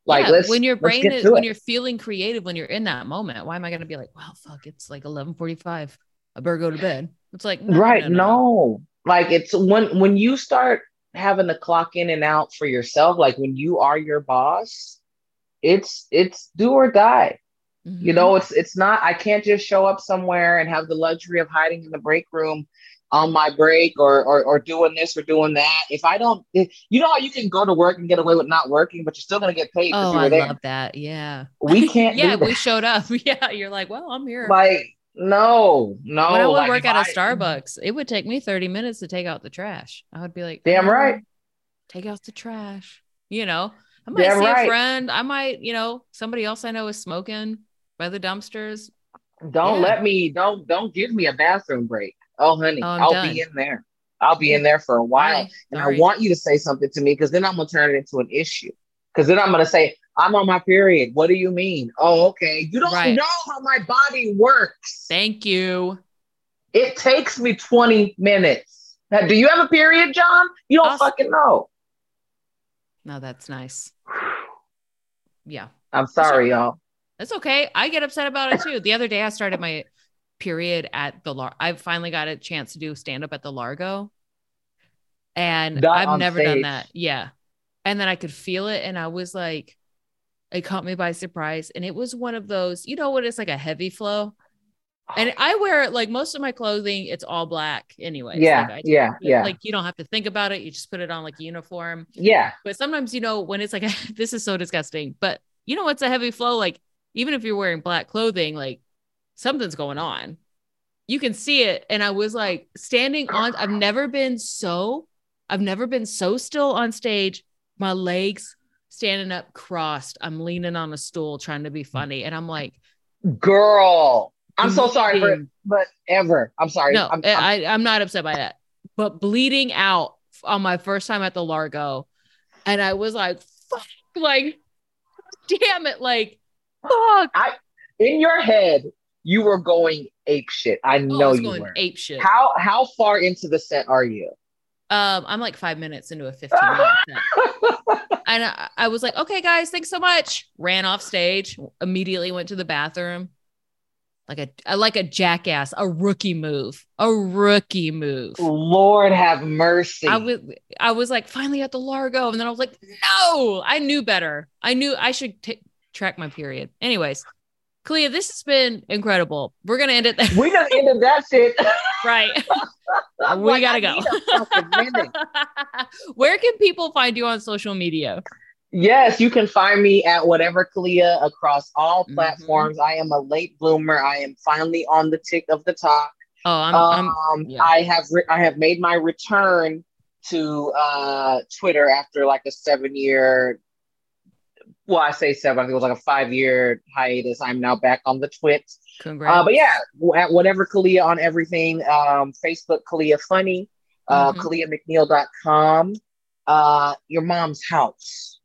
E: like,
C: yeah, when your brain is when
E: it.
C: you're feeling creative when you're in that moment. Why am I gonna be like, well, fuck, it's like eleven forty five. I better go to bed. It's like no,
E: right.
C: no,
E: No,
C: no,
E: like it's when when you start having to clock in and out for yourself, like when you are your boss, it's it's do or die. You
C: Mhm.
E: know, it's it's not. I can't just show up somewhere and have the luxury of hiding in the break room on my break or or, or doing this or doing that. If I don't, if, you know how you can go to work and get away with not working, but you're still gonna get paid
C: Oh, I
E: there.
C: love that. Yeah.
E: We can't.
C: yeah, we showed up. Yeah, you're like, well, I'm here.
E: like no, no.
C: when I would
E: like,
C: work at a
E: I-
C: Starbucks, it would take me 30 minutes to take out the trash. I would be like,
E: Damn
C: "Oh,
E: right.
C: Take out the trash. You know, I might
E: Damn
C: see
E: right.
C: a friend. I might, you know, somebody else I know is smoking by the dumpsters.
E: Don't
C: Yeah.
E: let me. Don't don't give me a bathroom break. Oh, honey,
C: Oh,
E: I'll
C: done.
E: be in there. I'll be in there for a while.
C: Bye.
E: and. I want you to say something to me because then I'm gonna turn it into an issue. Because then I'm gonna say, I'm on my period. What do you mean? Oh, okay. You don't
C: Right.
E: know how my body works.
C: Thank you.
E: It takes me 20 minutes. Now, do you have a period, John? You don't
C: Awesome.
E: fucking know.
C: No, that's nice. Yeah,
E: I'm sorry, y'all.
C: that's okay. I get upset about it too. The other day, I started my period at the Lar. I finally got a chance to do stand up at the Largo, and
E: Not
C: I've never done that. Yeah, and then I could feel it, and I was like, it caught me by surprise, and it was one of those, you know, what it's like a heavy flow. And I wear it like most of my clothing, it's all black anyway.
E: Yeah,
C: like,
E: yeah, yeah,
C: Like you don't have to think about it. You just put it on like uniform.
E: yeah.
C: But sometimes, you know, when it's like, this is so disgusting, but you know, it's a heavy flow. Like, even if you're wearing black clothing, like something's going on. you can see it. And I was like standing on, I've never been so, I've never been so still on stage. My legs standing up crossed. I'm leaning on a stool trying to be funny. And I'm like,
E: Girl, I'm so sorry for it, but ever. I'm sorry.
C: No,
E: I'm, I'm-
C: I, I'm not upset by that. But bleeding out on my first time at the Largo. And I was like, fuck, like, damn it. Like, fuck.
E: I, in your head, you were going ape shit. I
C: Oh, I
E: know
C: was
E: you were.
C: ape shit.
E: How how far into the set are you?
C: Um, I'm like five minutes into a 15 minute set. And I, I was like, okay, guys, thanks so much. Ran off stage, immediately went to the bathroom. Like a like a jackass, a rookie move, a rookie move.
E: Lord have mercy.
C: I was I was like finally at the Largo, and then I was like, no, I knew better. I knew I should t- track my period. Anyways, Kalea, this has been incredible. We're gonna end it there,
E: we just ended that shit.
C: right? We
E: like,
C: gotta go.
E: need a fucking minute.
C: Where can people find you on social media?
E: Yes, you can find me at whatever Kalea across all
C: Mhm.
E: platforms. I am a late bloomer. I am finally on the tick of the talk.
C: Oh, I'm,
E: um,
C: I'm yeah.
E: I have re- I have made my return to uh, Twitter after like a seven year. Well, I say seven. I think it was like a five year hiatus. I'm now back on the twit.
C: congrats.
E: Uh, but yeah, at whatever Kalea on everything. Um, Facebook Kalea Funny, uh,
C: Mhm.
E: KaleaMcNeill.com. Uh, your mom's house.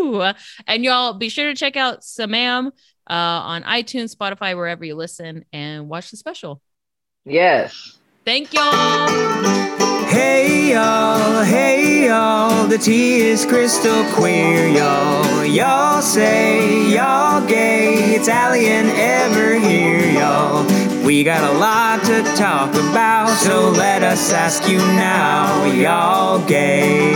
C: Ooh. And y'all be sure to check out SMA'AM uh, on iTunes, Spotify, wherever you listen, and watch the special.
E: Yes.
C: Thank y'all.
D: Hey y'all, hey y'all, the tea is crystal clear, y'all. Y'all say y'all gay, it's Ali and Ever here, y'all. We got a lot to talk about, so let us ask you now, y'all gay.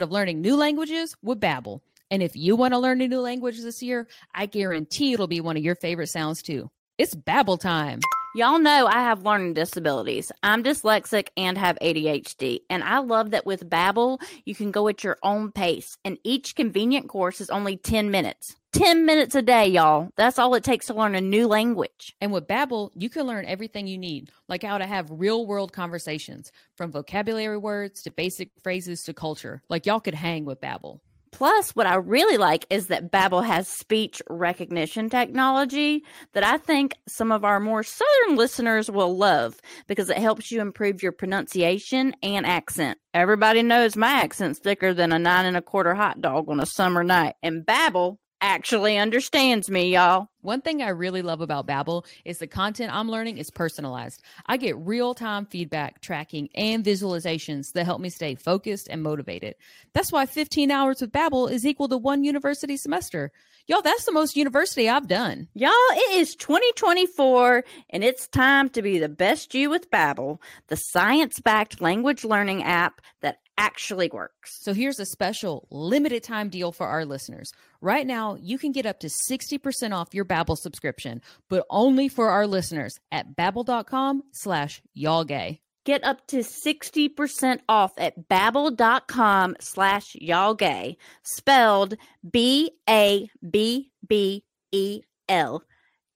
F: of learning new languages with Babbel. And if you want to learn a new language this year, I guarantee it'll be one of your favorite sounds too. It's Babbel time.
G: Y'all know I have learning disabilities. I'm dyslexic and have ADHD, and I love that with Babbel, you can go at your own pace, and each convenient course is only 10 minutes. 10 minutes a day, y'all. That's all it takes to learn a new language.
F: And with Babbel, you can learn everything you need, like how to have real-world conversations, from vocabulary words to basic phrases to culture. Like y'all could hang with Babbel.
G: Plus, what I really like is that Babbel has speech recognition technology that I think some of our more southern listeners will love because it helps you improve your pronunciation and accent. Everybody knows my accent's thicker than a nine and a quarter hot dog on a summer night, and Babbel actually understands me, y'all.
F: One thing I really love about Babbel is the content I'm learning is personalized. I get real-time feedback, tracking, and visualizations that help me stay focused and motivated. That's why 15 hours with Babbel is equal to one university semester. Y'all, that's the most university I've done.
G: Y'all, it is 2024 and it's time to be the best you with Babbel, the science-backed language learning app that actually works.
F: So here's a special limited time deal for our listeners. Right now, you can get up to 60% off your Babbel subscription, but only for our listeners at babbel.com slash y'all gay.
G: Get up to 60% off at babbel.com slash y'all gay, spelled B-A-B-B-E-L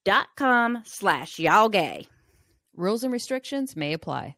G: dot com slash y'all gay.
F: Rules and restrictions may apply.